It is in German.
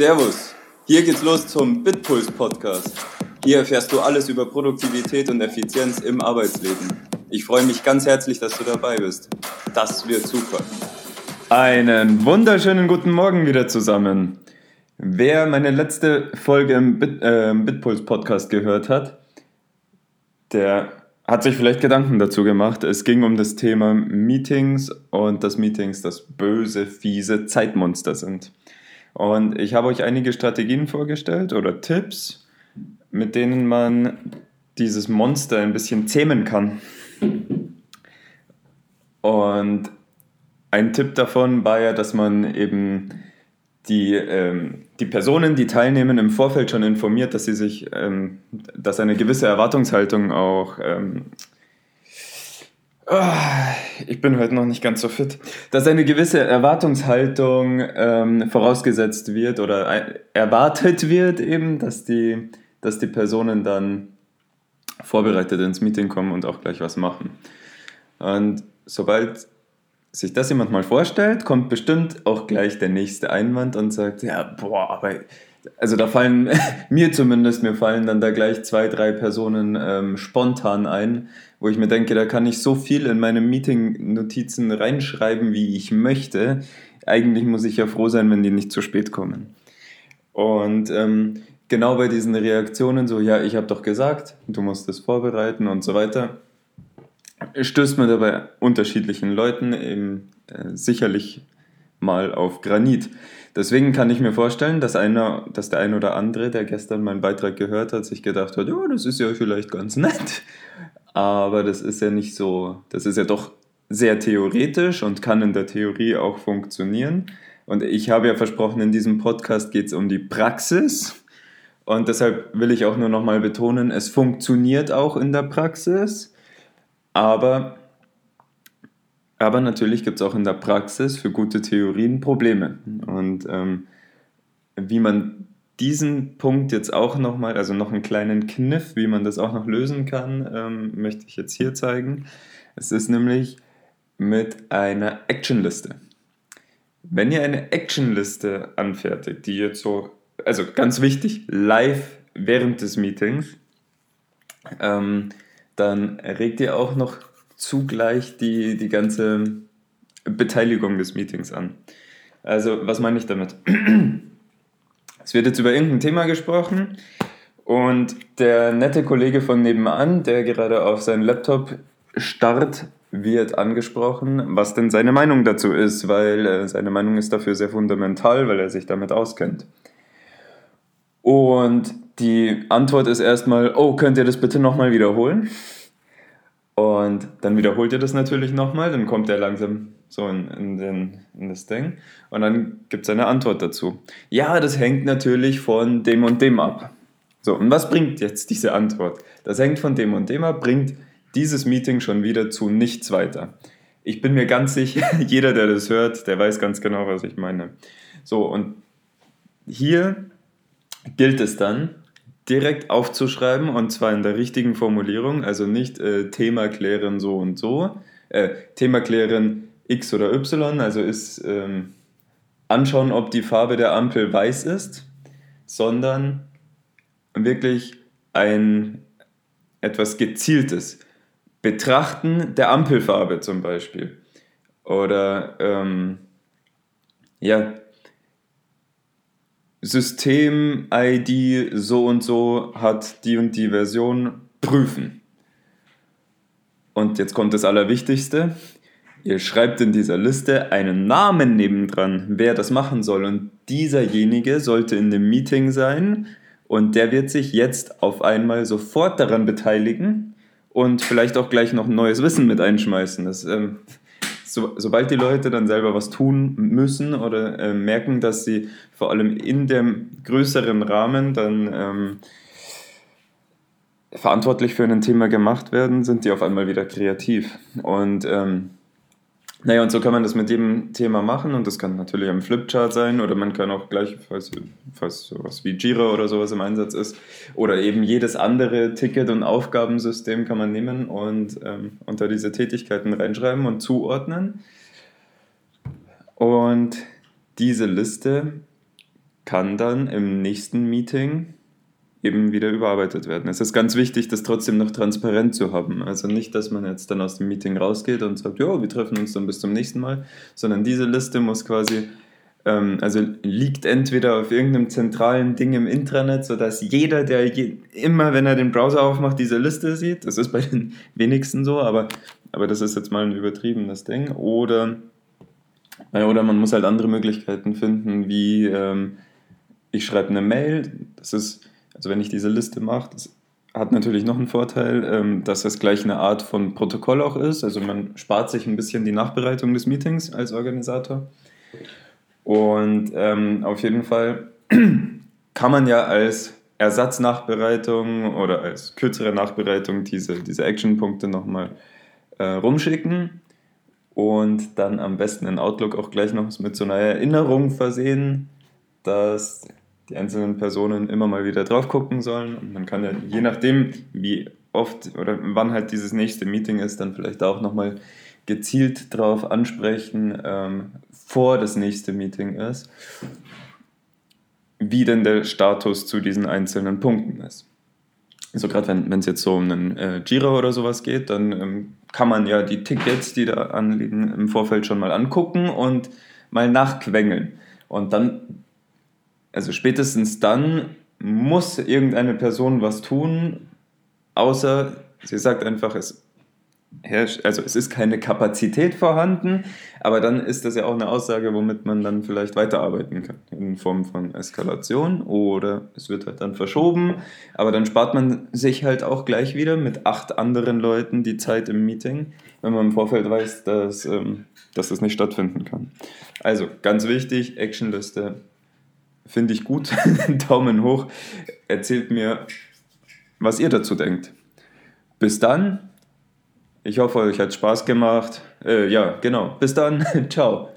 Servus, hier geht's los zum Bitpuls Podcast. Hier erfährst du alles über Produktivität und Effizienz im Arbeitsleben. Ich freue mich ganz herzlich, dass du dabei bist. Das wird super. Einen wunderschönen guten Morgen wieder zusammen. Wer meine letzte Folge im Bit, äh, Bitpuls Podcast gehört hat, der hat sich vielleicht Gedanken dazu gemacht. Es ging um das Thema Meetings und dass Meetings das böse, fiese Zeitmonster sind. Und ich habe euch einige Strategien vorgestellt oder Tipps, mit denen man dieses Monster ein bisschen zähmen kann. Und ein Tipp davon war ja, dass man eben die, ähm, die Personen, die teilnehmen, im Vorfeld schon informiert, dass sie sich, ähm, dass eine gewisse Erwartungshaltung auch ähm, ich bin heute noch nicht ganz so fit. Dass eine gewisse Erwartungshaltung ähm, vorausgesetzt wird oder erwartet wird eben, dass die, dass die Personen dann vorbereitet ins Meeting kommen und auch gleich was machen. Und sobald sich das jemand mal vorstellt, kommt bestimmt auch gleich der nächste Einwand und sagt, ja, boah, aber also da fallen mir zumindest, mir fallen dann da gleich zwei, drei Personen ähm, spontan ein, wo ich mir denke, da kann ich so viel in meine Meeting-Notizen reinschreiben, wie ich möchte. Eigentlich muss ich ja froh sein, wenn die nicht zu spät kommen. Und ähm, genau bei diesen Reaktionen, so, ja, ich habe doch gesagt, du musst es vorbereiten und so weiter, stößt man dabei unterschiedlichen Leuten eben äh, sicherlich mal auf Granit. Deswegen kann ich mir vorstellen, dass, einer, dass der ein oder andere, der gestern meinen Beitrag gehört hat, sich gedacht hat, ja, das ist ja vielleicht ganz nett. Aber das ist ja nicht so, das ist ja doch sehr theoretisch und kann in der Theorie auch funktionieren. Und ich habe ja versprochen, in diesem Podcast geht es um die Praxis. Und deshalb will ich auch nur nochmal betonen, es funktioniert auch in der Praxis. Aber, aber natürlich gibt es auch in der Praxis für gute Theorien Probleme. Und ähm, wie man diesen Punkt jetzt auch nochmal, also noch einen kleinen Kniff, wie man das auch noch lösen kann, ähm, möchte ich jetzt hier zeigen. Es ist nämlich mit einer Actionliste. Wenn ihr eine Actionliste anfertigt, die jetzt so, also ganz wichtig, live während des Meetings, ähm, dann regt ihr auch noch zugleich die, die ganze Beteiligung des Meetings an. Also, was meine ich damit? Es wird jetzt über irgendein Thema gesprochen und der nette Kollege von nebenan, der gerade auf seinen Laptop starrt, wird angesprochen, was denn seine Meinung dazu ist, weil äh, seine Meinung ist dafür sehr fundamental, weil er sich damit auskennt. Und die Antwort ist erstmal, oh, könnt ihr das bitte nochmal wiederholen? Und dann wiederholt ihr das natürlich nochmal, dann kommt er langsam so in, in, den, in das Ding. Und dann gibt es eine Antwort dazu. Ja, das hängt natürlich von dem und dem ab. So, und was bringt jetzt diese Antwort? Das hängt von dem und dem ab, bringt dieses Meeting schon wieder zu nichts weiter. Ich bin mir ganz sicher, jeder, der das hört, der weiß ganz genau, was ich meine. So, und hier gilt es dann, direkt aufzuschreiben und zwar in der richtigen Formulierung, also nicht äh, Thema klären so und so, äh, Thema klären X oder Y, also ist ähm, anschauen, ob die Farbe der Ampel weiß ist, sondern wirklich ein etwas Gezieltes. Betrachten der Ampelfarbe zum Beispiel. Oder ähm, ja, System-ID so und so hat die und die Version prüfen. Und jetzt kommt das Allerwichtigste. Ihr schreibt in dieser Liste einen Namen nebendran, wer das machen soll. Und dieserjenige sollte in dem Meeting sein und der wird sich jetzt auf einmal sofort daran beteiligen und vielleicht auch gleich noch neues Wissen mit einschmeißen. Das, ähm, so, sobald die Leute dann selber was tun müssen oder äh, merken, dass sie vor allem in dem größeren Rahmen dann ähm, verantwortlich für ein Thema gemacht werden, sind die auf einmal wieder kreativ. Und ähm, naja, und so kann man das mit jedem Thema machen und das kann natürlich am Flipchart sein oder man kann auch gleich, falls, falls sowas wie Jira oder sowas im Einsatz ist, oder eben jedes andere Ticket- und Aufgabensystem kann man nehmen und ähm, unter diese Tätigkeiten reinschreiben und zuordnen. Und diese Liste kann dann im nächsten Meeting eben wieder überarbeitet werden. Es ist ganz wichtig, das trotzdem noch transparent zu haben. Also nicht, dass man jetzt dann aus dem Meeting rausgeht und sagt, ja, wir treffen uns dann bis zum nächsten Mal, sondern diese Liste muss quasi, ähm, also liegt entweder auf irgendeinem zentralen Ding im Intranet, sodass jeder, der je, immer, wenn er den Browser aufmacht, diese Liste sieht. Das ist bei den wenigsten so, aber, aber das ist jetzt mal ein übertriebenes Ding. Oder, äh, oder man muss halt andere Möglichkeiten finden, wie ähm, ich schreibe eine Mail, das ist also wenn ich diese Liste mache, das hat natürlich noch einen Vorteil, ähm, dass es gleich eine Art von Protokoll auch ist. Also man spart sich ein bisschen die Nachbereitung des Meetings als Organisator. Und ähm, auf jeden Fall kann man ja als Ersatznachbereitung oder als kürzere Nachbereitung diese, diese Actionpunkte nochmal äh, rumschicken und dann am besten in Outlook auch gleich noch mit so einer Erinnerung versehen, dass die einzelnen Personen immer mal wieder drauf gucken sollen. Und man kann ja, je nachdem, wie oft oder wann halt dieses nächste Meeting ist, dann vielleicht auch nochmal gezielt drauf ansprechen, ähm, vor das nächste Meeting ist, wie denn der Status zu diesen einzelnen Punkten ist. Also gerade wenn es jetzt so um einen äh, Jira oder sowas geht, dann ähm, kann man ja die Tickets, die da anliegen, im Vorfeld schon mal angucken und mal nachquengeln. Und dann also spätestens dann muss irgendeine Person was tun, außer sie sagt einfach, es herrscht, also es ist keine Kapazität vorhanden, aber dann ist das ja auch eine Aussage, womit man dann vielleicht weiterarbeiten kann, in Form von Eskalation oder es wird halt dann verschoben, aber dann spart man sich halt auch gleich wieder mit acht anderen Leuten die Zeit im Meeting, wenn man im Vorfeld weiß, dass, ähm, dass das nicht stattfinden kann. Also ganz wichtig, Actionliste Finde ich gut. Daumen hoch. Erzählt mir, was ihr dazu denkt. Bis dann. Ich hoffe, euch hat Spaß gemacht. Äh, ja, genau. Bis dann. Ciao.